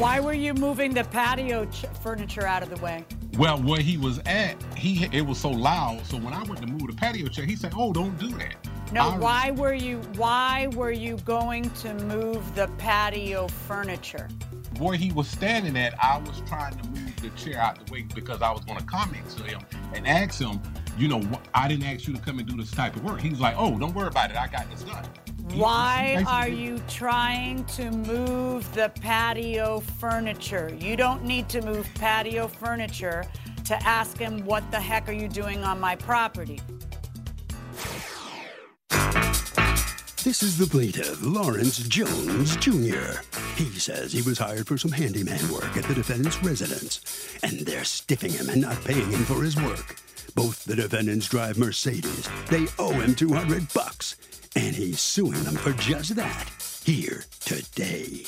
Why were you moving the patio ch- furniture out of the way? Well, where he was at, he it was so loud. So when I went to move the patio chair, he said, "Oh, don't do that." No, I- why were you why were you going to move the patio furniture? Where he was standing at, I was trying to move the chair out the way because I was going to comment to him and ask him, you know, I didn't ask you to come and do this type of work. He was like, "Oh, don't worry about it. I got this done." Why are you trying to move the patio furniture? You don't need to move patio furniture to ask him what the heck are you doing on my property? This is the plaintiff, Lawrence Jones Jr. He says he was hired for some handyman work at the defendant's residence, and they're stiffing him and not paying him for his work. Both the defendants drive Mercedes. They owe him 200 bucks, and he's suing them for just that here today.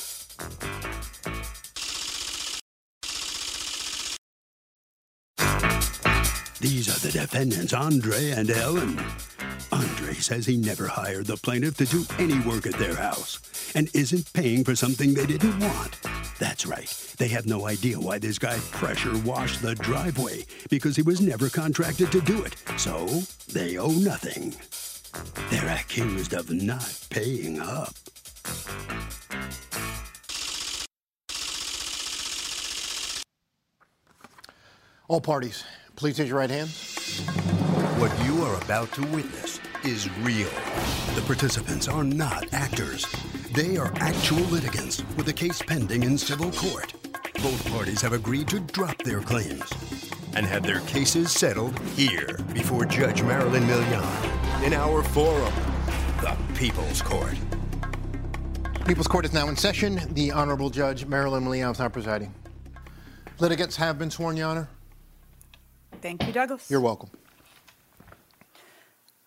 These are the defendants, Andre and Ellen. Andre says he never hired the plaintiff to do any work at their house and isn't paying for something they didn't want. That's right. They have no idea why this guy pressure washed the driveway because he was never contracted to do it. So they owe nothing. They're accused of not paying up. All parties, please raise your right hands. What you are about to witness is real. The participants are not actors. They are actual litigants with a case pending in civil court. Both parties have agreed to drop their claims and have their cases settled here before Judge Marilyn Milian in our forum, the People's Court. People's Court is now in session. The Honorable Judge Marilyn Milian is now presiding. Litigants have been sworn, Your Honor. Thank you, Douglas. You're welcome.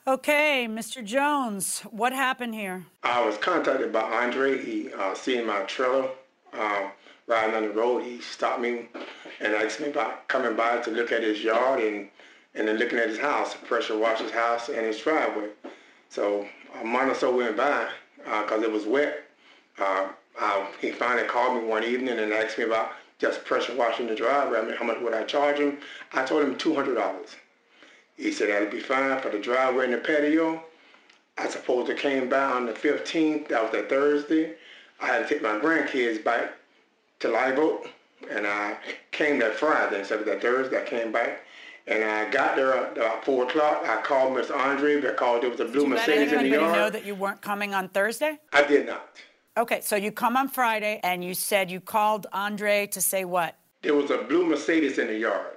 Okay, Mr. Jones, what happened here? I was contacted by Andre. He uh, seen my trailer um, riding on the road. He stopped me and asked me about coming by to look at his yard and and then looking at his house, pressure wash his house and his driveway. So a month or so went by because it was wet. Uh, I, he finally called me one evening and asked me about just pressure washing the driveway. I mean, how much would I charge him? I told him two hundred dollars. He said that'd be fine for the driveway and the patio. I suppose it came by on the 15th. That was a Thursday. I had to take my grandkids back to Live Oak, and I came that Friday instead of that Thursday. I came back, and I got there at about four o'clock. I called Mr. Andre because there was a blue Did Mercedes in the yard. Did know that you weren't coming on Thursday? I did not. Okay, so you come on Friday and you said you called Andre to say what? There was a blue Mercedes in the yard.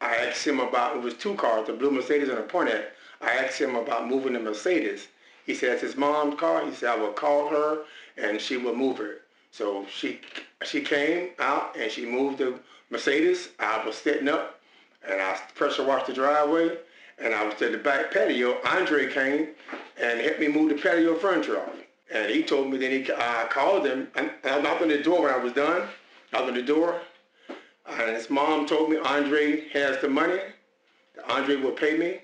I asked him about, it was two cars, a blue Mercedes and a Pontiac. I asked him about moving the Mercedes. He said, it's his mom's car. He said, I will call her and she will move it. So she she came out and she moved the Mercedes. I was sitting up and I pressure washed the driveway and I was at the back patio. Andre came and helped me move the patio furniture off. And he told me that he, I called him. And I knocked on the door when I was done. Knocked on the door. And his mom told me Andre has the money. Andre will pay me.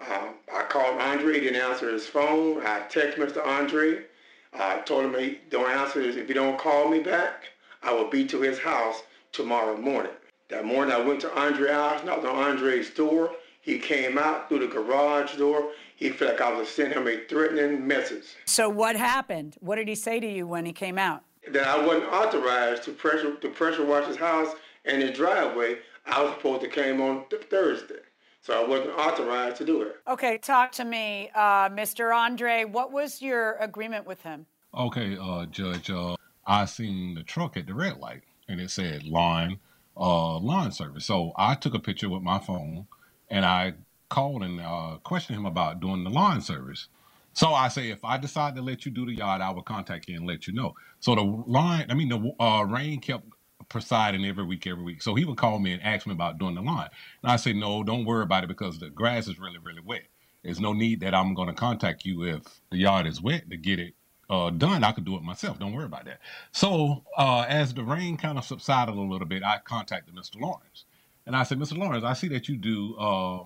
Um, I called Andre. Didn't answer his phone. I texted Mr. Andre. I told him he don't answer. this If you don't call me back, I will be to his house tomorrow morning. That morning, I went to Andre's house, knocked on Andre's door. He came out through the garage door. He felt like I was sending him a threatening message So what happened? What did he say to you when he came out? that I wasn't authorized to pressure to pressure wash his house and his driveway. I was supposed to came on th- Thursday, so I wasn't authorized to do it. Okay, talk to me, uh, Mr. Andre. What was your agreement with him? Okay, uh, Judge, uh, I seen the truck at the red light and it said line, uh, line service. So I took a picture with my phone and I called and uh, questioned him about doing the line service. So I say, if I decide to let you do the yard, I will contact you and let you know. So the line, I mean, the uh, rain kept presiding every week, every week. So he would call me and ask me about doing the lawn. And I say, no, don't worry about it because the grass is really, really wet. There's no need that I'm going to contact you if the yard is wet to get it uh, done. I could do it myself. Don't worry about that. So uh, as the rain kind of subsided a little bit, I contacted Mr. Lawrence. And I said, Mr. Lawrence, I see that you do uh,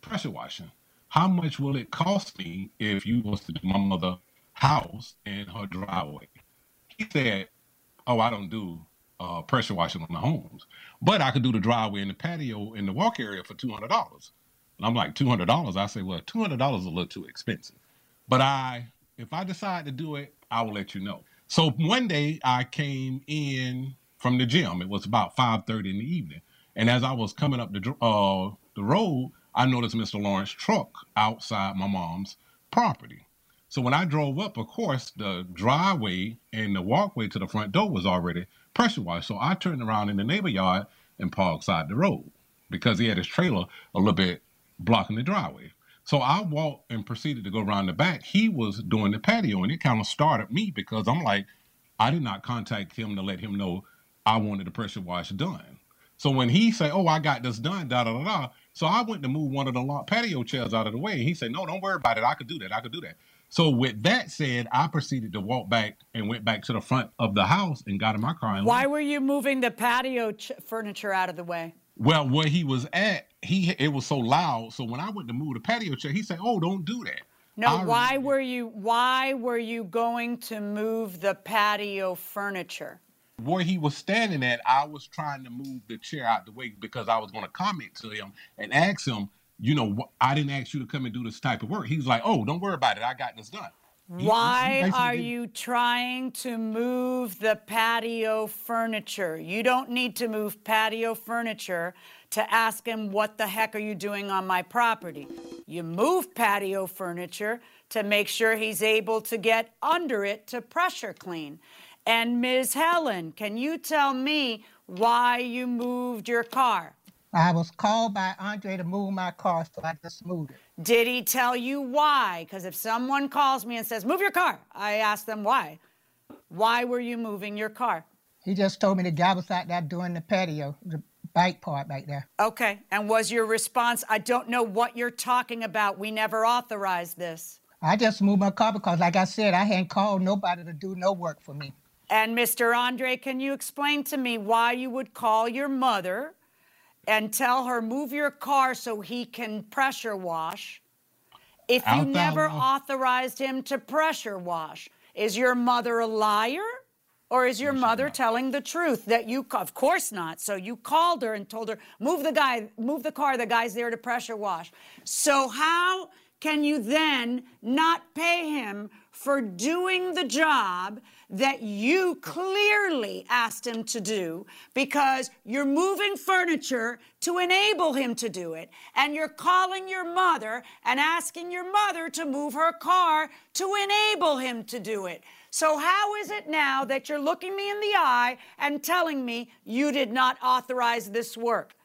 pressure washing. How much will it cost me if you was to do my mother house and her driveway? He said, Oh, I don't do uh, pressure washing on the homes, but I could do the driveway and the patio in the walk area for two hundred dollars. And I'm like, two hundred dollars. I say, well, two hundred dollars is a little too expensive, but I, if I decide to do it, I will let you know. So one day I came in from the gym. It was about five thirty in the evening, and as I was coming up the uh, the road, I noticed Mr. Lawrence truck outside my mom's property. So when I drove up, of course, the driveway and the walkway to the front door was already pressure washed. So I turned around in the neighbor yard and parked side the road because he had his trailer a little bit blocking the driveway. So I walked and proceeded to go around the back. He was doing the patio, and it kind of started me because I'm like, I did not contact him to let him know I wanted the pressure wash done. So when he said, "Oh, I got this done," da da da da. So I went to move one of the patio chairs out of the way. And he said, "No, don't worry about it. I could do that. I could do that." So with that said, I proceeded to walk back and went back to the front of the house and got in my car. And Why were you moving the patio ch- furniture out of the way? Well, where he was at, he it was so loud. So when I went to move the patio chair, he said, "Oh, don't do that." No, I why really- were you why were you going to move the patio furniture? where he was standing at, I was trying to move the chair out the way because I was going to comment to him and ask him, you know, I didn't ask you to come and do this type of work. He was like, oh, don't worry about it. I got this done. He- he Why are didn't- you trying to move the patio furniture? You don't need to move patio furniture to ask him, What the heck are you doing on my property? You move patio furniture to make sure he's able to get under it to pressure clean. And Ms. Helen, can you tell me why you moved your car? I was called by Andre to move my car, so I just moved it. Did he tell you why? Because if someone calls me and says, Move your car, I ask them why. Why were you moving your car? He just told me the guy was out there doing the patio, the bike part back there. Okay. And was your response, I don't know what you're talking about. We never authorized this. I just moved my car because, like I said, I hadn't called nobody to do no work for me. And Mr. Andre, can you explain to me why you would call your mother and tell her, move your car so he can pressure wash if you never authorized him to pressure wash? Is your mother a liar? Or is your mother telling the truth that you, of course not. So you called her and told her, move the guy, move the car, the guy's there to pressure wash. So how can you then not pay him for doing the job that you clearly asked him to do because you're moving furniture to enable him to do it and you're calling your mother and asking your mother to move her car to enable him to do it. So, how is it now that you're looking me in the eye and telling me you did not authorize this work?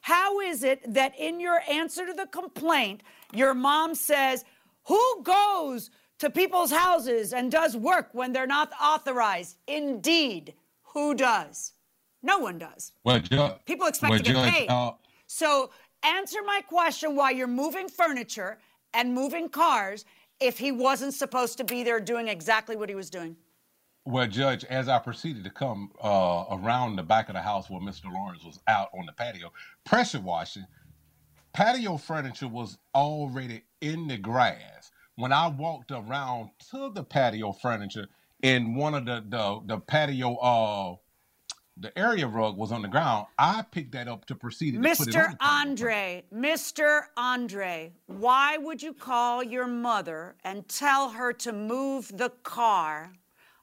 How is it that in your answer to the complaint, your mom says, Who goes to people's houses and does work when they're not authorized? Indeed, who does? No one does. Well, Judge, People expect well, to get Judge, paid. uh, so answer my question why you're moving furniture and moving cars if he wasn't supposed to be there doing exactly what he was doing. Well, Judge, as I proceeded to come uh, around the back of the house where Mr. Lawrence was out on the patio, pressure washing, patio furniture was already in the grass. When I walked around to the patio furniture, in one of the the, the patio uh the area rug was on the ground, I picked that up to proceed to put it on Mr. the. Andre, Mr. Andre, why would you call your mother and tell her to move the car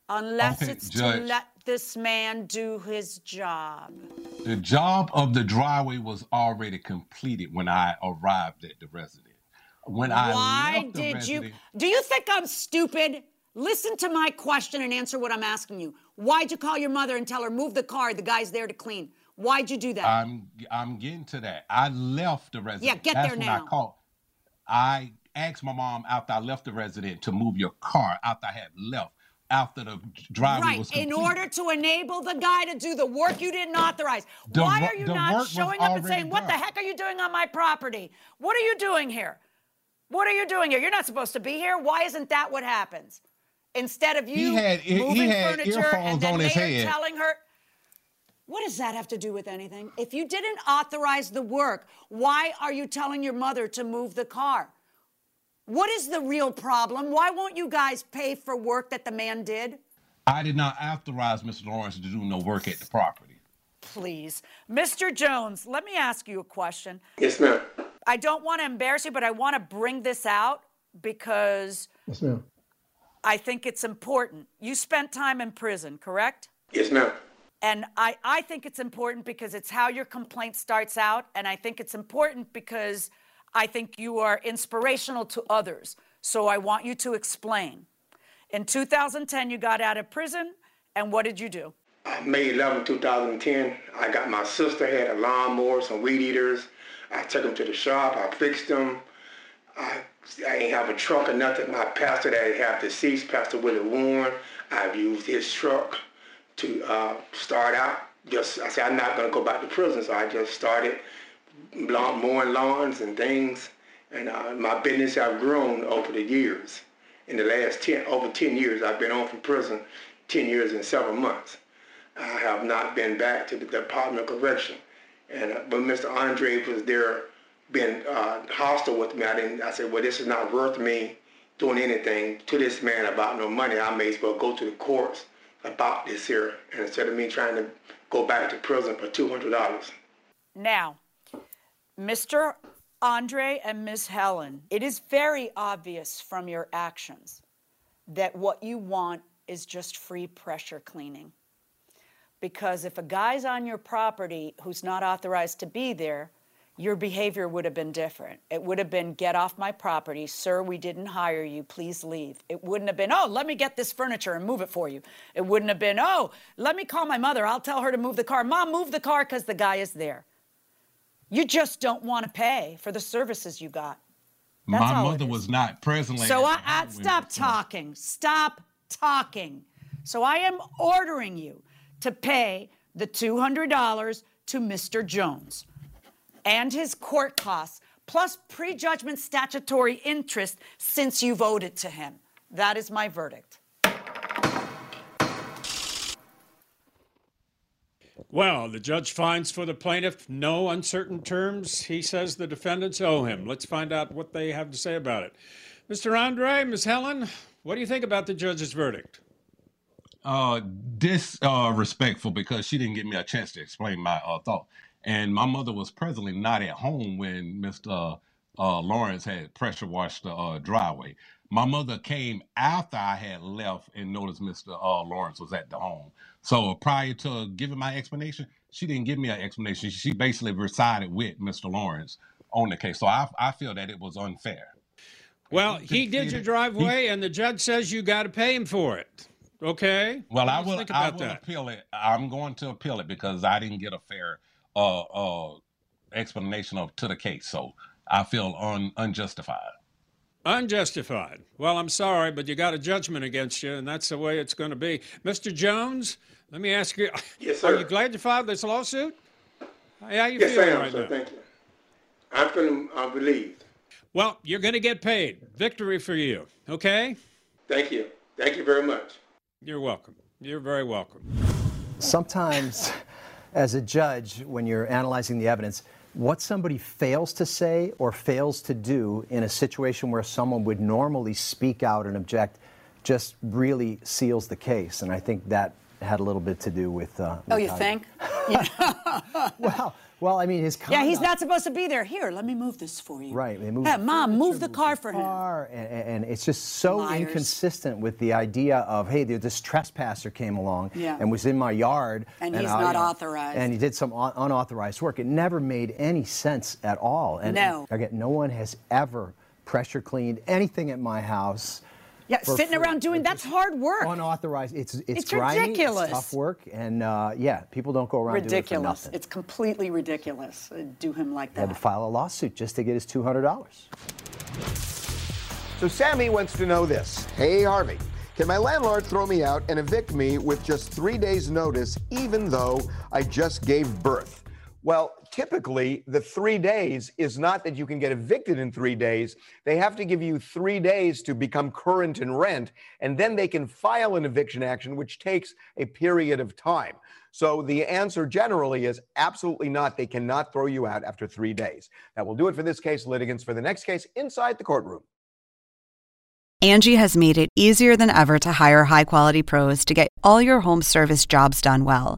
unless Okay, it's to let this man do his job? The job of the driveway was already completed when I arrived at the residence. When I Why did you? Do you think I'm stupid? Listen to my question and answer what I'm asking you. Why'd you call your mother and tell her move the car? The guy's there to clean. Why'd you do that? I'm I'm getting to that. I left the residence. Yeah, get That's there now. I called. I asked my mom after I left the resident to move your car after I had left after the driveway right, was in order to enable the guy to do the work you didn't authorize. The Why are you not showing up and saying, What the heck are you doing on my property? What are you doing here? What are you doing here? You're not supposed to be here. Why isn't that what happens? Instead of you he had- he- he moving had furniture earphones and then on his head. telling her. What does that have to do with anything? If you didn't authorize the work, why are you telling your mother to move the car? What is the real problem? Why won't you guys pay for work that the man did? I did not authorize Mr. Lawrence to do no work at the property. Please. Mr. Jones, let me ask you a question. Yes, ma'am. I don't want to embarrass you, but I want to bring this out because Yes, ma'am. I think it's important. You spent time in prison, correct? Yes, ma'am. And I, I think it's important because it's how your complaint starts out. And I think it's important because I think you are inspirational to others. So I want you to explain. In 2010, you got out of prison, and what did you do? Uh, May 11, 2010, I got my sister had a lawnmower, some weed eaters. I took them to the shop. I fixed them. I, I ain't have a truck or nothing. My pastor that have deceased, Pastor Willie Warren, I've used his truck to uh, start out. Just I said I'm not gonna go back to prison, so I just started mowing lawns and things. And uh, my business have grown over the years. In the last 10, over 10 years, I've been on from prison, 10 years and several months. I have not been back to the Department of Correction. And uh, but Mr. Andre was there, being uh, hostile with me. I didn't. I said, well, this is not worth me doing anything to this man about no money. I may as well go to the courts about this here, and instead of me trying to go back to prison for two hundred dollars. Now, Mr. Andre and Miss Helen, it is very obvious from your actions that what you want is just free pressure cleaning. Because if a guy's on your property who's not authorized to be there, your behavior would have been different. It would have been, get off my property. Sir, we didn't hire you. Please leave. It wouldn't have been, oh, let me get this furniture and move it for you. It wouldn't have been, oh, let me call my mother. I'll tell her to move the car. Mom, move the car because the guy is there. You just don't want to pay for the services you got. That's my mother was not presently. So at I, I stop talking. Stop talking. So I am ordering you to pay the $200 to Mr. Jones and his court costs plus prejudgment statutory interest since you voted to him. That is my verdict. Well, the judge finds for the plaintiff no uncertain terms. He says the defendants owe him. Let's find out what they have to say about it. Mr. Andre, Ms. Helen, what do you think about the judge's verdict? uh disrespectful because she didn't give me a chance to explain my uh, thought. And my mother was presently not at home when Mr. Uh, Lawrence had pressure washed the uh, driveway. My mother came after I had left and noticed Mr. Uh, Lawrence was at the home. So prior to giving my explanation, she didn't give me an explanation. She basically resided with Mr. Lawrence on the case. So I, I feel that it was unfair. Well, he did your driveway, and the judge says you got to pay him for it. Okay? Well, I will. think I will that? appeal it. I'm going to appeal it because I didn't get a fair uh, uh, explanation of to the case, so I feel un, unjustified. Unjustified. Well, I'm sorry, but you got a judgment against you, and that's the way it's going to be. Mr. Jones, let me ask you: Yes, sir. Are you glad you filed this lawsuit? How you Yes, I am, right sir. now? Thank you. I'm feeling uh, relieved. Well, you're going to get paid. Victory for you. Okay? Thank you. Thank you very much. You're welcome. You're very welcome. sometimes as a judge when you're analyzing the evidence what somebody fails to say or fails to do in a situation where someone would normally speak out and object just really seals the case. And i think that had a little bit to do with uh, Oh, you think? well well i mean his Yeah, he's not supposed to be there. Here, let me move this for you. Right, they Yeah, the Mom, move the car for him. car, and, and it's just so Liars. inconsistent with the idea of hey, this trespasser came along Yeah. and was in my yard, And he's I- not authorized. and he did some un- unauthorized work. It never made any sense at all. And No. again, no one has ever pressure cleaned anything at my house. Yeah, for sitting free. around doing that's hard work. Unauthorized. It's it's, It's grimy, ridiculous. It's tough work, and uh, yeah, people don't go around doing it for ridiculous. nothing. It's completely ridiculous. uh, Do him like He had that. to file a lawsuit just to get his two hundred dollars. So Sammy wants to know this. Hey, Harvey, can my landlord throw me out and evict me with just three days' notice, even though I just gave birth? Well, typically, the three days is not that you can get evicted in three days. They have to give you three days to become current in rent, and then they can file an eviction action, which takes a period of time. So the answer generally is absolutely not. They cannot throw you out after three days. That will do it for this case. Litigants for the next case inside the courtroom. Angie has made it easier than ever to hire high quality pros to get all your home service jobs done well.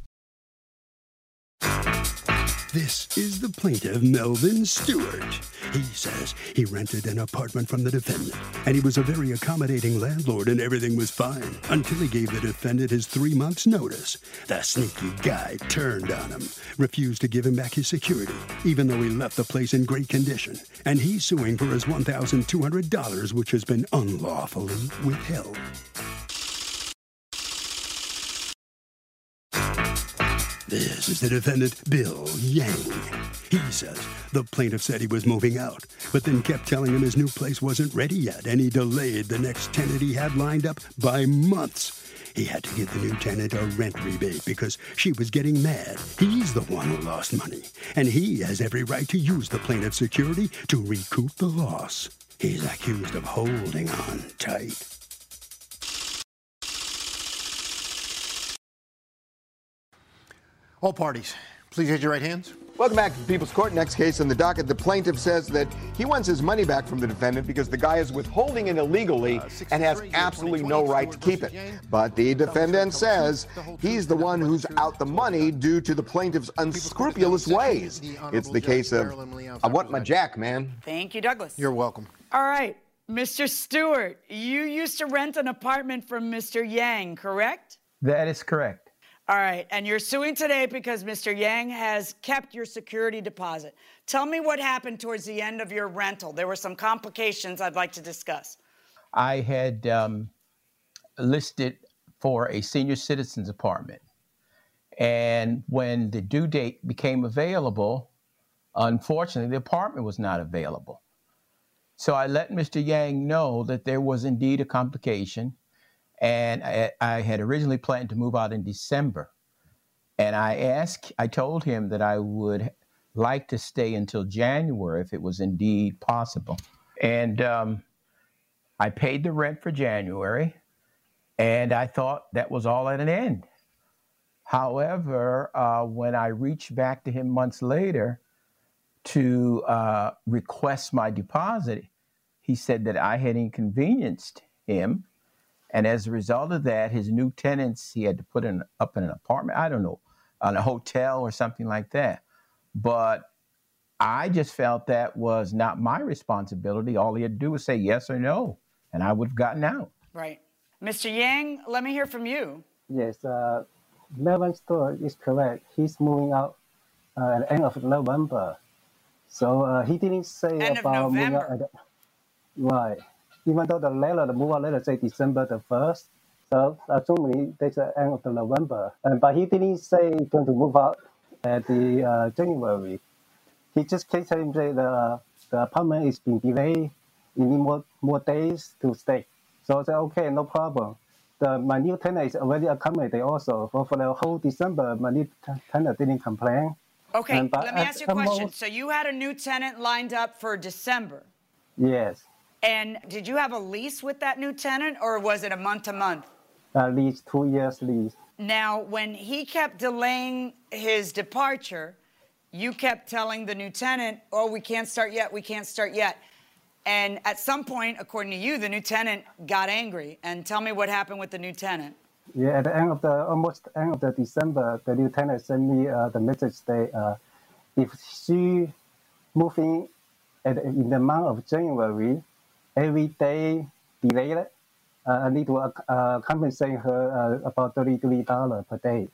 This is the plaintiff, Melvin Stewart. He says he rented an apartment from the defendant, and he was a very accommodating landlord, and everything was fine until he gave the defendant his three months' notice. The sneaky guy turned on him, refused to give him back his security, even though he left the place in great condition, and he's suing for his $1,200, which has been unlawfully withheld. This is the defendant, Bill Yang. He says the plaintiff said he was moving out, but then kept telling him his new place wasn't ready yet, and he delayed the next tenant he had lined up by months. He had to give the new tenant a rent rebate because she was getting mad. He's the one who lost money, and he has every right to use the plaintiff's security to recoup the loss. He's accused of holding on tight. All parties, please raise your right hands. Welcome back to the People's Court. Next case on the docket. The plaintiff says that he wants his money back from the defendant because the guy is withholding it illegally and has absolutely no right to keep it. But the defendant says he's the one who's out the money due to the plaintiff's unscrupulous ways. It's the case of, I want my jack, man. Thank you, Douglas. You're welcome. All right, Mr. Stewart, you used to rent an apartment from Mr. Yang, correct? That is correct. All right, and you're suing today because Mr. Yang has kept your security deposit. Tell me what happened towards the end of your rental. There were some complications I'd like to discuss. I had um, listed for a senior citizens apartment. And when the due date became available, unfortunately, the apartment was not available. So I let Mr. Yang know that there was indeed a complication and I, I, had originally planned to move out in December. And I asked, I told him that I would like to stay until January if it was indeed possible. And um, I paid the rent for January, and I thought that was all at an end. However, uh, when I reached back to him months later to uh, request my deposit, he said that I had inconvenienced him and as a result of that, his new tenants, he had to put in, up in an apartment, I don't know, on a hotel or something like that. But I just felt that was not my responsibility. All he had to do was say yes or no, and I would have gotten out. Right. Mr. Yang, let me hear from you. Yes, uh, Melvin Stewart is correct. He's moving out uh, at the end of November. So uh, he didn't say end about moving out. The, right even though the letter, the move out letter say December the 1st, so assuming that's the end of the November. And, but he didn't say he's going to move out at the uh, January. He just kept saying that the, the apartment is being delayed. You need more, more days to stay. So I said, okay, no problem. The, my new tenant is already accommodated also. For, for the whole December, my new tenant didn't complain. Okay, And let me ask you a question. most- So you had a new tenant lined up for December. Yes, And did you have a lease with that new tenant or was it a month to month? at least two years lease. Now, when he kept delaying his departure, you kept telling the new tenant, oh, we can't start yet, we can't start yet. And at some point, according to you, the new tenant got angry. And tell me what happened with the new tenant. Yeah, at the end of the almost end of the December, the new tenant sent me uh, the message that uh, if she moving at, in the month of January, every day delayed, uh, I need to uh, uh, compensate her uh, about thirty-three dollar per day.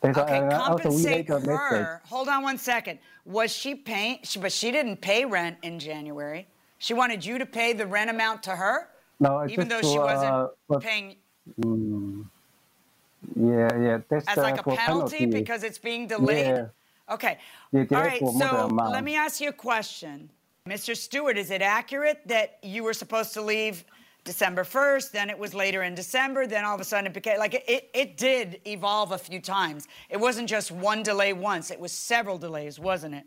There's Okay, uh, compensate a message. her. Hold on one second. Was she paying? She, but she didn't pay rent in January. She wanted you to pay the rent amount to her, No, even though just she wasn't uh, for- paying Mm, yeah, yeah. That's as uh, like a for penalty because it's being delayed. Yeah. Okay. Yeah, All right. So let me ask you a question, Mr. Stewart. Is it accurate that you were supposed to leave December 1st, then it was later in December, then all of a sudden it became like it, it did evolve a few times. It wasn't just one delay once, it was several delays, wasn't it?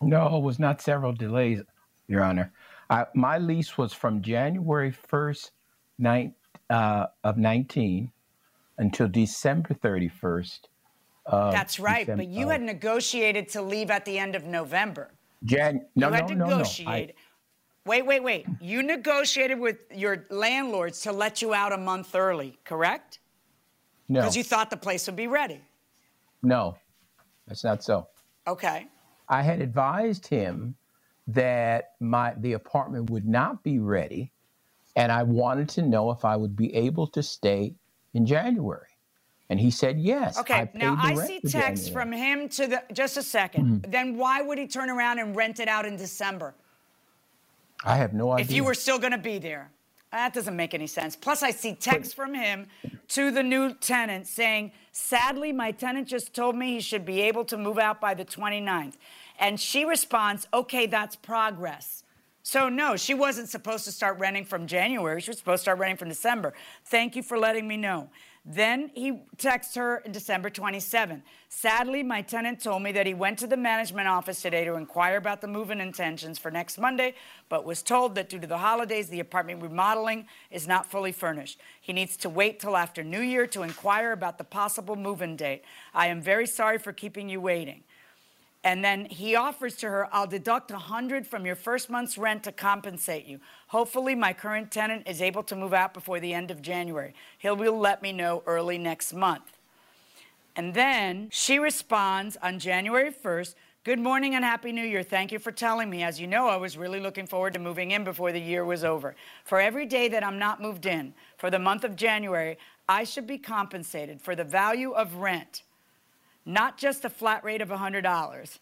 No, it was not several delays, Your Honor. I, my lease was from January 1st nine, uh, of 19 until December 31st. Of That's right, Decem- but you had negotiated to leave at the end of November. Jan- no, you no, had no, no. negotiated. Wait, wait, wait. You negotiated with your landlords to let you out a month early, correct? no, Because you thought the place would be ready. no, that's not so. Okay. I had advised him that my the apartment would not be ready, and I wanted to know if I would be able to stay in January. And he said yes. Okay. I now I see texts from him to the. Just a 2nd mm-hmm. Then why would he turn around and rent it out in December I have no idea. if you were still going to be there? That doesn't make any sense. Plus, I see texts from him to the new tenant saying, Sadly, my tenant just told me he should be able to move out by the 29th. And she responds, Okay, that's progress. So, no, she wasn't supposed to start renting from January. She was supposed to start renting from December. Thank you for letting me know. Then he texts her December 27. Sadly, my tenant told me that he went to the management office today to inquire about the move-in intentions for next Monday, but was told that due to the holidays, the apartment remodeling is not fully furnished. He needs to wait till after New Year to inquire about the possible move-in date. I am very sorry for keeping you waiting. And then he offers to her, I'll deduct 100 from your first month's rent to compensate you. Hopefully, my current tenant is able to move out before the end of January. He will let me know early next month. And then she responds on January 1st Good morning and Happy New Year. Thank you for telling me. As you know, I was really looking forward to moving in before the year was over. For every day that I'm not moved in for the month of January, I should be compensated for the value of rent not just a flat rate of $100.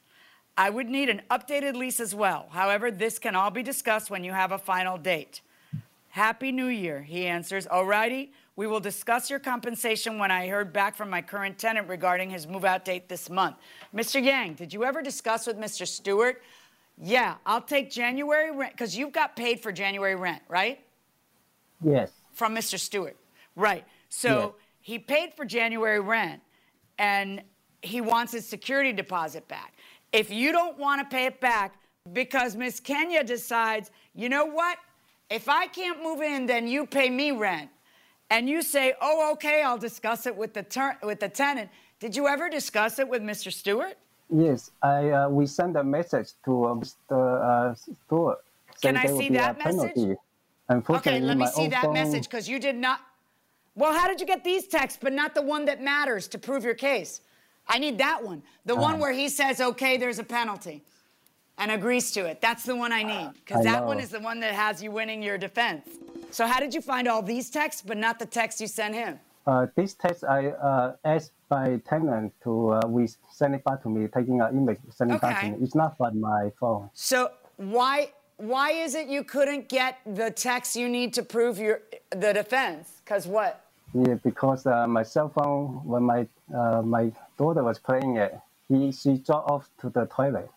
I would need an updated lease as well. However, this can all be discussed when you have a final date. Happy New Year, he answers. Alrighty, we will discuss your compensation when I heard back from my current tenant regarding his move out date this month. Mr. Yang, did you ever discuss with Mr. Stewart? Yeah, I'll take January rent, because you've got paid for January rent, right? Yes. From Mr. Stewart. Right. So Yes. he paid for January rent and he wants his security deposit back. If you don't want to pay it back because Miss Kenya decides, you know what? If I can't move in, then you pay me rent. And you say, oh, okay, I'll discuss it with the, ter- with the tenant. Did you ever discuss it with Mr. Stewart? Yes, I uh, we sent a message to uh, Mr. Uh, Stewart. Can I see that message? Okay, let me see that phone- message because you did not. Well, how did you get these texts, but not the one that matters to prove your case? I need that one. The one where he says, okay, there's a penalty and agrees to it. That's the one I need because that one is the one that has you winning your defense. So, how did you find all these texts, but not the text you sent him? Uh, this text I uh, asked by tenant to uh, we send it back to me, taking an image, send it back to Okay. me. It's not from my phone. So, why. Why is it you couldn't get the text you need to prove your the defense? Because what? Yeah, because uh, my cell phone, when my uh, my daughter was playing it, he she dropped off to the toilet,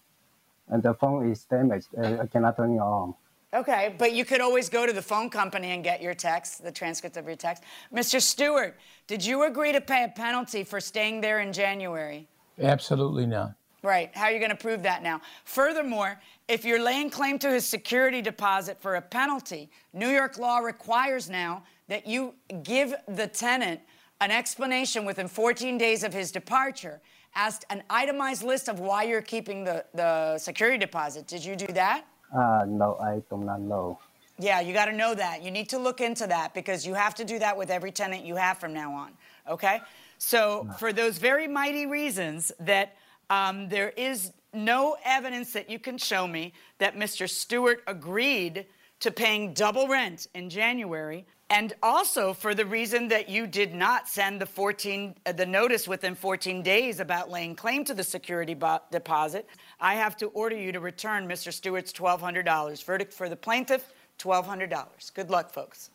and the phone is damaged. Uh, I cannot turn it on. Okay, but you could always go to the phone company and get your text, the transcript of your text. Mr. Stewart, did you agree to pay a penalty for staying there in January? Absolutely not. Right. How are you going to prove that now? Furthermore, if you're laying claim to his security deposit for a penalty, New York law requires now that you give the tenant an explanation within 14 days of his departure asked an itemized list of why you're keeping the, the security deposit. Did you do that? Uh, no, I do not know. Yeah, you got to know that. You need to look into that because you have to do that with every tenant you have from now on. Okay? So, for those very mighty reasons that um, there is no evidence that you can show me that Mr. Stewart agreed to paying double rent in January, and also for the reason that you did not send the 14 uh, the notice within 14 days about laying claim to the security bo- deposit i have to order you to return mr stewart's $1200 verdict for the plaintiff $1200 good luck folks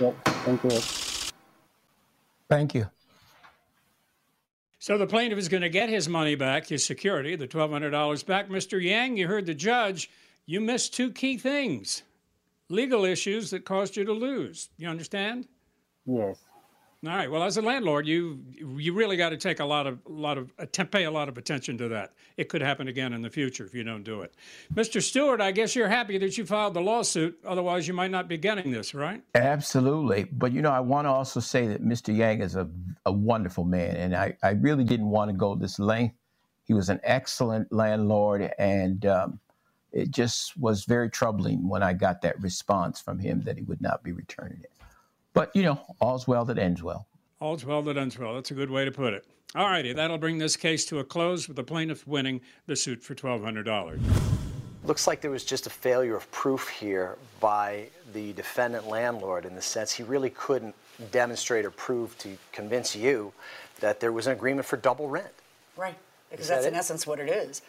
Yep, thank you. Thank you. So the plaintiff is going to get his money back, his security, the $1,200 back. Mr. Yang, you heard the judge. You missed two key things legal issues that caused you to lose. You understand? Yes. All right. Well, as a landlord, you you really got to take a lot of a lot of pay a lot of attention to that. It could happen again in the future if you don't do it. Mr. Stewart, I guess you're happy that you filed the lawsuit. Otherwise, you might not be getting this, right? Absolutely. But you know, I want to also say that Mr. Yang is a a wonderful man, and I I really didn't want to go this length. He was an excellent landlord, and um, it just was very troubling when I got that response from him that he would not be returning it. But, you know, all's well that ends well. All's well that ends well. That's a good way to put it. All righty, that'll bring this case to a close with the plaintiff winning the suit for $1,200. Looks like there was just a failure of proof here by the defendant landlord in the sense he really couldn't demonstrate or prove to convince you that there was an agreement for double rent. right because Is that that's in essence what it is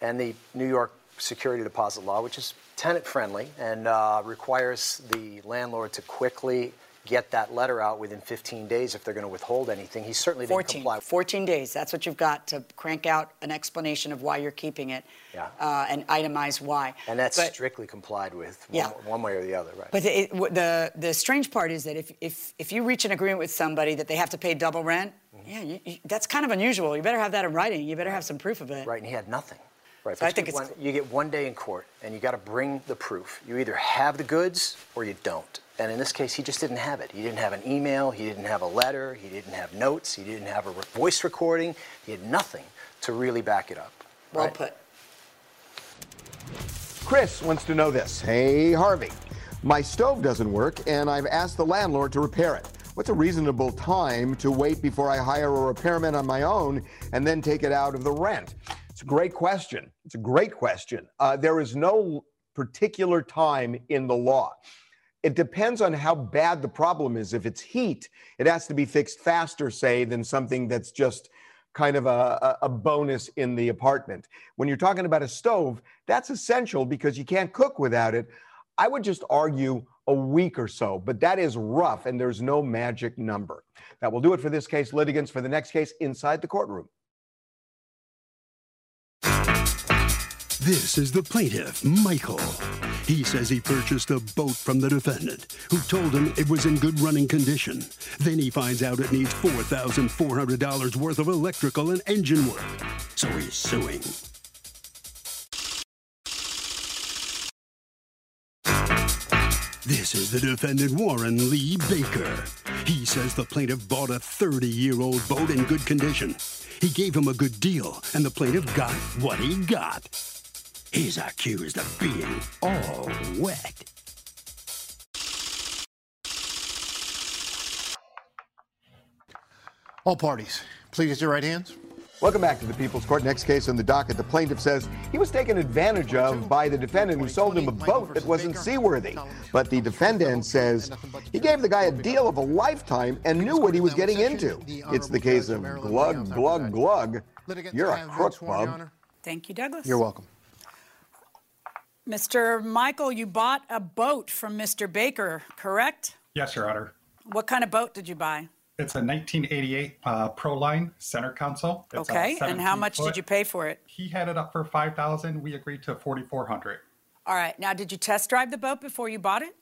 And the New York security deposit law, which is tenant friendly and uh, requires the landlord to quickly get that letter out within 15 days if they're going to withhold anything. He certainly didn't 14, comply. 14 days. That's what you've got to crank out an explanation of why you're keeping it Yeah. uh, and itemize why. And that's But- strictly complied with, one, Yeah. one way or the other, right? But the, it, the the strange part is that if, if if you reach an agreement with somebody that they have to pay double rent, Mm-hmm. yeah, you, you, that's kind of unusual. You better have that in writing. You better have some proof of it. Right, and he had nothing. Right, So I but think you, it's- get one, you get one day in court, and you got to bring the proof. You either have the goods or you don't. And in this case, he just didn't have it. He didn't have an email. He didn't have a letter. He didn't have notes. He didn't have a re- voice recording. He had nothing to really back it up. Well right? put. Chris wants to know this. Hey, Harvey, my stove doesn't work, and I've asked the landlord to repair it. What's a reasonable time to wait before I hire a repairman on my own and then take it out of the rent? It's a great question. It's a great question. Uh, there is no particular time in the law. It depends on how bad the problem is. If it's heat, it has to be fixed faster, say, than something that's just kind of a, a bonus in the apartment. When you're talking about a stove, that's essential because you can't cook without it. I would just argue a week or so, but that is rough and there's no magic number. That will do it for this case. Litigants for the next case inside the courtroom. This is the plaintiff, Michael. He says he purchased a boat from the defendant, who told him it was in good running condition. Then he finds out it needs $4,400 worth of electrical and engine work. So he's suing. This is the defendant, Warren Lee Baker. He says the plaintiff bought a 30 year old boat in good condition. He gave him a good deal, and the plaintiff got what he got. He's accused of being all wet. All parties, please raise your right hands. Welcome back to the People's Court. Next case on the docket. The plaintiff says he was taken advantage of by the defendant who sold him a boat that wasn't seaworthy. But the defendant says he gave the guy a deal of a lifetime and knew what he was getting into. It's the case of glug, glug, glug. You're a crook, bub. Thank you, Douglas. You're welcome. Mr. Michael, you bought a boat from Mr. Baker, correct? Yes, Your Honor. What kind of boat did you buy? It's a 1988 uh, Proline center console. It's Okay, and how much foot. did you pay for it? He had it up for 5000 We agreed to 4400 All right, now did you test drive the boat before you bought it?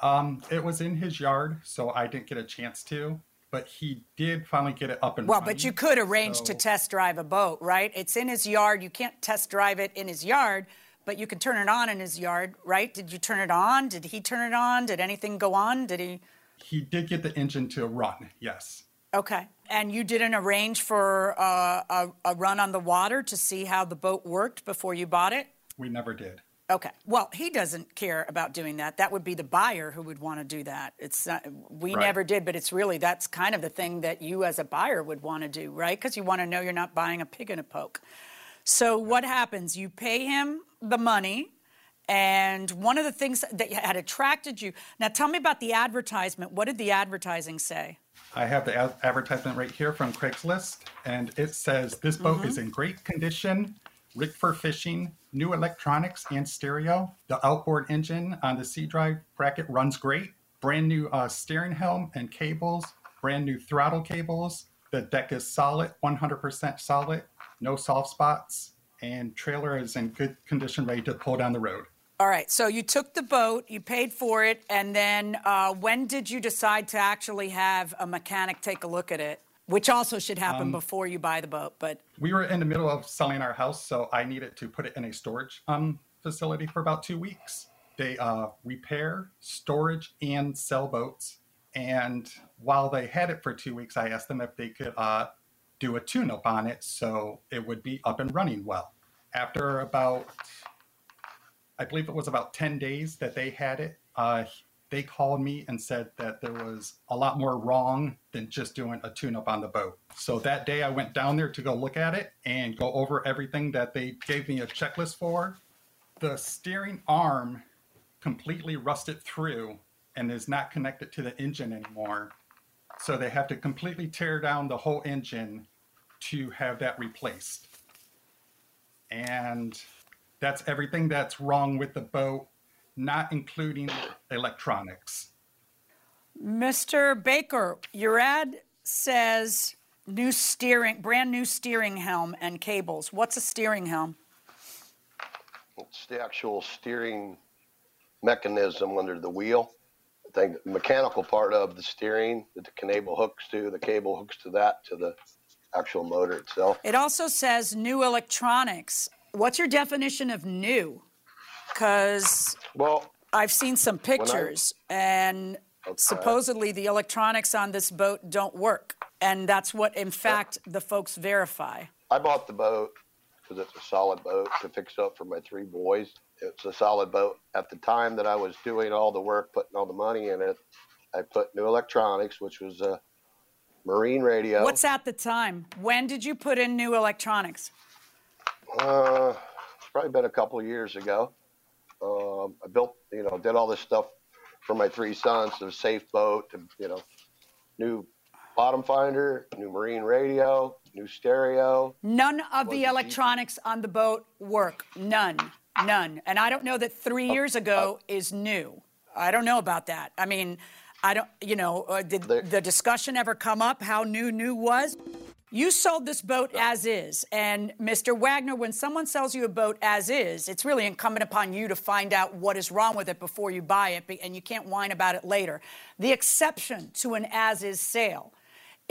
Um, It was in his yard, so I didn't get a chance to, but he did finally get it up and Well, running. but you could arrange to test drive a boat, right? It's in his yard. You can't test drive it in his yard, but you can turn it on in his yard, right? Did you turn it on? Did he turn it on? Did anything go on? Did he? He did get the engine to run, yes. Okay. And you didn't arrange for uh, a, a run on the water to see how the boat worked before you bought it? We never did. Okay. Well, he doesn't care about doing that. That would be the buyer who would want to do that. It's not, we Right. never did, but it's really that's kind of the thing that you as a buyer would want to do, right? Because you want to know you're not buying a pig in a poke. So what happens? You pay him the money, And one of the things that had attracted you. Now, tell me about the advertisement. What did the advertising say? I have the ad- advertisement right here from Craigslist, and it says this boat Mhm. is in great condition, rigged for fishing, new electronics and stereo. The outboard engine on the C drive bracket runs great. Brand new uh, steering helm and cables, brand new throttle cables. The deck is solid, 100% solid, no soft spots, and trailer is in good condition, ready to pull down the road. All right, so you took the boat, you paid for it, and then uh, when did you decide to actually have a mechanic take a look at it? Which also should happen Um, before you buy the boat, but We were in the middle of selling our house, so I needed to put it in a storage um, facility for about two weeks. They uh, repair, storage, and sell boats. And while they had it for two weeks, I asked them if they could uh, do a tune up on it so it would be up and running well. After about, I believe it was about 10 days that they had it, uh, they called me and said that there was a lot more wrong than just doing a tune up on the boat. So that day I went down there to go look at it and go over everything that they gave me a checklist for. The steering arm completely rusted through and is not connected to the engine anymore. So they have to completely tear down the whole engine to have that replaced. And that's everything that's wrong with the boat, not including electronics. Mr. Baker, your ad says new steering, brand new steering helm and cables. What's a steering helm? It's the actual steering mechanism under the wheel. I think the mechanical part of the steering that the cable hooks to, the cable hooks to that to the actual motor itself. It also says new electronics. What's your definition of new? Because well, I've seen some I- pictures, and supposedly the electronics on this boat don't work, and that's what, in fact, the folks verify. I bought the boat because it's a solid boat to fix up for my three boys. It's a solid boat. At the time that I was doing all the work, putting all the money in it, I put new electronics, which was a marine radio. What's at the time? When did you put in new electronics? Uh, it's probably been a couple of years ago. Um, I built, you know, did all this stuff for my three sons. The safe boat, to, you know, new bottom finder, new marine radio, new stereo. None of the electronics on the boat work. None. None. And I don't know that three years ago is new. I don't know about that. I mean, I don't, you know, uh, did the discussion ever come up how new new was? You sold this boat as is. And Mr. Wagner, when someone sells you a boat as is, it's really incumbent upon you to find out what is wrong with it before you buy it, and you can't whine about it later. The exception to an as is sale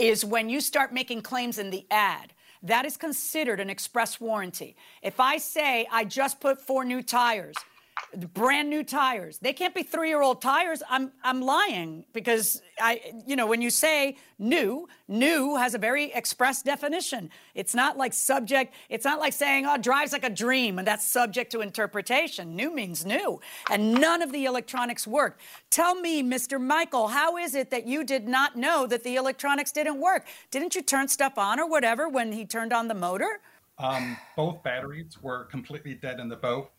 is when you start making claims in the ad. That is considered an express warranty. If I say I just put four new tires, brand new tires, they can't be three-year-old tires. I'm I'm lying because I you know when you say new, new has a very express definition. It's not like subject. It's not like saying oh drives like a dream and that's subject to interpretation. New means new, and none of the electronics worked. Tell me, Mr. Michael, how is it that you did not know that the electronics didn't work? Didn't you turn stuff on or whatever when he turned on the motor? Um, both batteries were completely dead in the boat,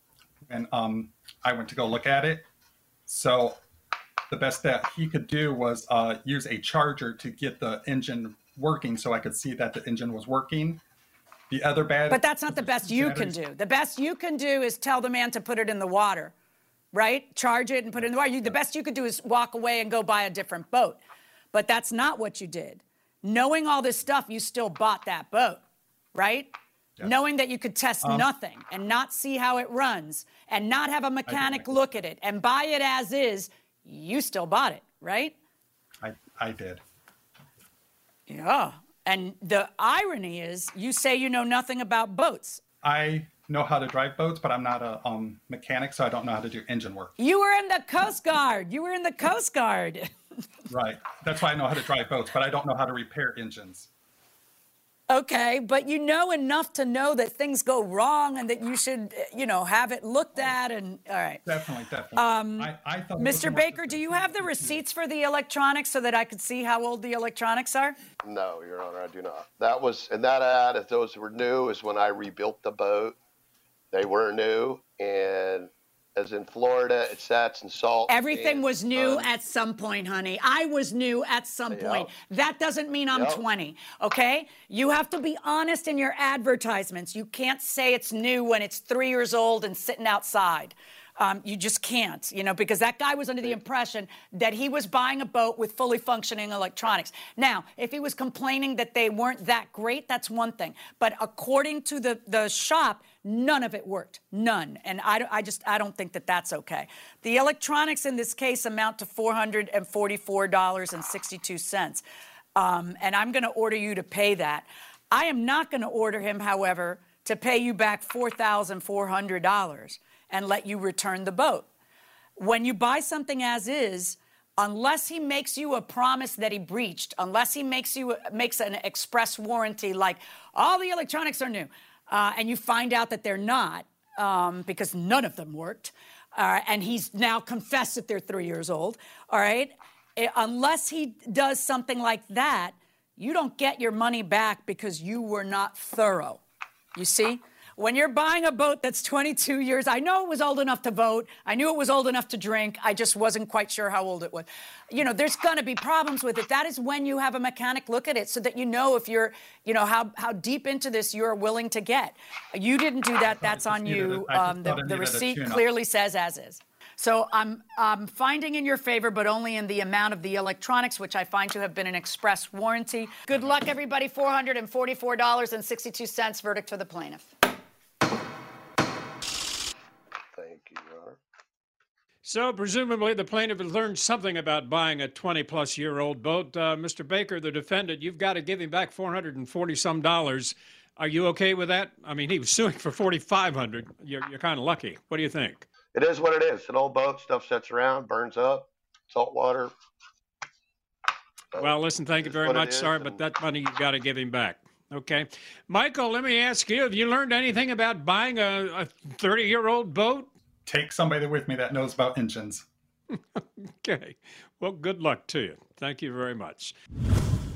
and um, I went to go look at it. So the best that he could do was uh, use a charger to get the engine working, so I could see that the engine was working. The other bad, But that's not the best you can do. The best you can do is tell the man to put it in the water, right? Charge it and put it in the water. You, the best you could do is walk away and go buy a different boat. But that's not what you did. Knowing all this stuff, you still bought that boat, right? Knowing that you could test Um, nothing and not see how it runs and not have a mechanic look at it and buy it as is, you still bought it, right? I, I did. Yeah. And the irony is, you say you know nothing about boats. I know how to drive boats, but I'm not a um, mechanic, so I don't know how to do engine work. You were in the Coast Guard. You were in the Coast Guard. Right. That's why I know how to drive boats, but I don't know how to repair engines. Okay, but you know enough to know that things go wrong and that you should, you know, have it looked at and all right. Definitely, definitely. Um, I, I thought it was Mr. Baker, do you have the receipts for the electronics so that I could see how old the electronics are? No, Your Honor, I do not. That was in that ad. If those were new, is when I rebuilt the boat. They were new, and as in Florida, it sats and salt. Everything and was new sun. at some point, honey. I was new at some Yep. point. That doesn't mean I'm Yep. 20, okay? You have to be honest in your advertisements. You can't say it's new when it's three years old and sitting outside. Um, you just can't, you know, because that guy was under the impression that he was buying a boat with fully functioning electronics. Now, if he was complaining that they weren't that great, that's one thing. But according to the, the shop, none of it worked. None. And I, I just, I don't think that that's okay. The electronics in this case amount to $444.62. Um, and I'm going to order you to pay that. I am not going to order him, however, to pay you back $4,400 and let you return the boat. When you buy something as is, unless he makes you a promise that he breached, unless he makes you makes an express warranty like all the electronics are new, uh, and you find out that they're not um, because none of them worked, uh, and he's now confessed that they're three years old. All right, Eh, unless he does something like that, you don't get your money back because you were not thorough. You see? When you're buying a boat that's 22 years, I know it was old enough to vote. I knew it was old enough to drink. I just wasn't quite sure how old it was. You know, there's going to be problems with it. That is when you have a mechanic look at it so that you know if you're, you know, how, how deep into this you're willing to get. You didn't do that. That's on you. a- I just Um, the the receipt clearly says as is. So I'm, I'm finding in your favor, but only in the amount of the electronics, which I find to have been an express warranty. Good luck, everybody. $444.62. Verdict for the plaintiff. Thank you, Your Honor. So, presumably, the plaintiff has learned something about buying a 20 plus year old boat. Uh, Mr. Baker, the defendant, you've got to give him back 440 some dollars. Are you okay with that? I mean, he was suing for 4500 You're, you're kind of lucky. What do you think? It is what it is. An old boat, stuff sets around, burns up, salt water. Well, listen, thank you very much. Sorry, but that money you've got to give him back. Okay. Michael, let me ask you have you learned anything about buying a 30 year old boat? Take somebody with me that knows about engines. Okay. Well, good luck to you. Thank you very much.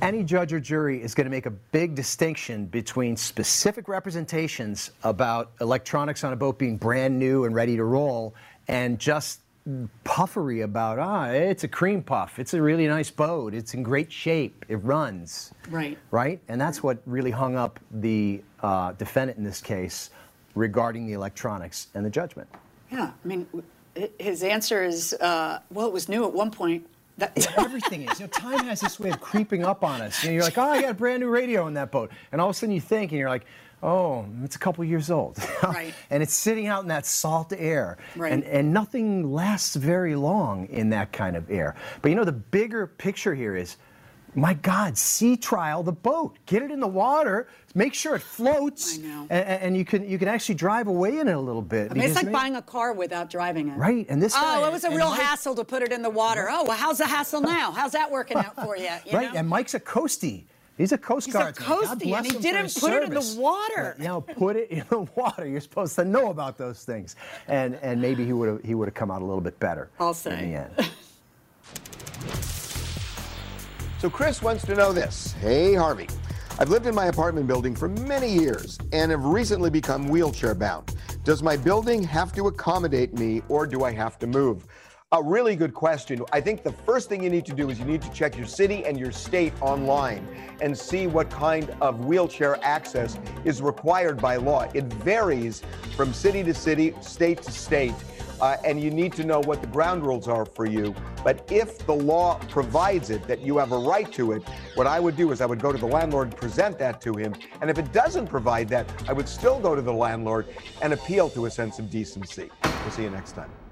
Any judge or jury is going to make a big distinction between specific representations about electronics on a boat being brand new and ready to roll and just puffery about, ah, it's a cream puff. It's a really nice boat. It's in great shape. It runs. Right. Right? And that's what really hung up the uh, defendant in this case regarding the electronics and the judgment. Yeah. I mean, his answer is, uh, well, it was new at one point. That, Everything is. You know, time has this way of creeping up on us. You know, you're like, oh, I got a brand new radio in that boat. And all of a sudden you think, and you're like, oh, it's a couple years old. Right. and it's sitting out in that salt air. Right. And, and nothing lasts very long in that kind of air. But you know, the bigger picture here is, my God, sea trial the boat. Get it in the water. Make sure it floats. I know. And, and you can you can actually drive away in it a little bit. I mean, it's like buying a car without driving it. Right, and this oh, guy- Oh, it was a real Mike- hassle to put it in the water. Oh, well, how's the hassle now? How's that working out for you? you right, know? and Mike's a coastie. He's a Coast Guard. He's a. Coastie, and he didn't put it in the water. You know, put it in the water. You're supposed to know about those things, and and maybe he would have he would have come out a little bit better. I'll in say. the end. So Chris wants to know this. Hey, Harvey. I've lived in my apartment building for many years and have recently become wheelchair bound. Does my building have to accommodate me or do I have to move? A really good question. I think the first thing you need to do is you need to check your city and your state online and see what kind of wheelchair access is required by law. It varies from city to city, state to state uh, and you need to know what the ground rules are for you. But if the law provides it, that you have a right to it, what I would do is I would go to the landlord and present that to him. And if it doesn't provide that, I would still go to the landlord and appeal to a sense of decency. We'll see you next time.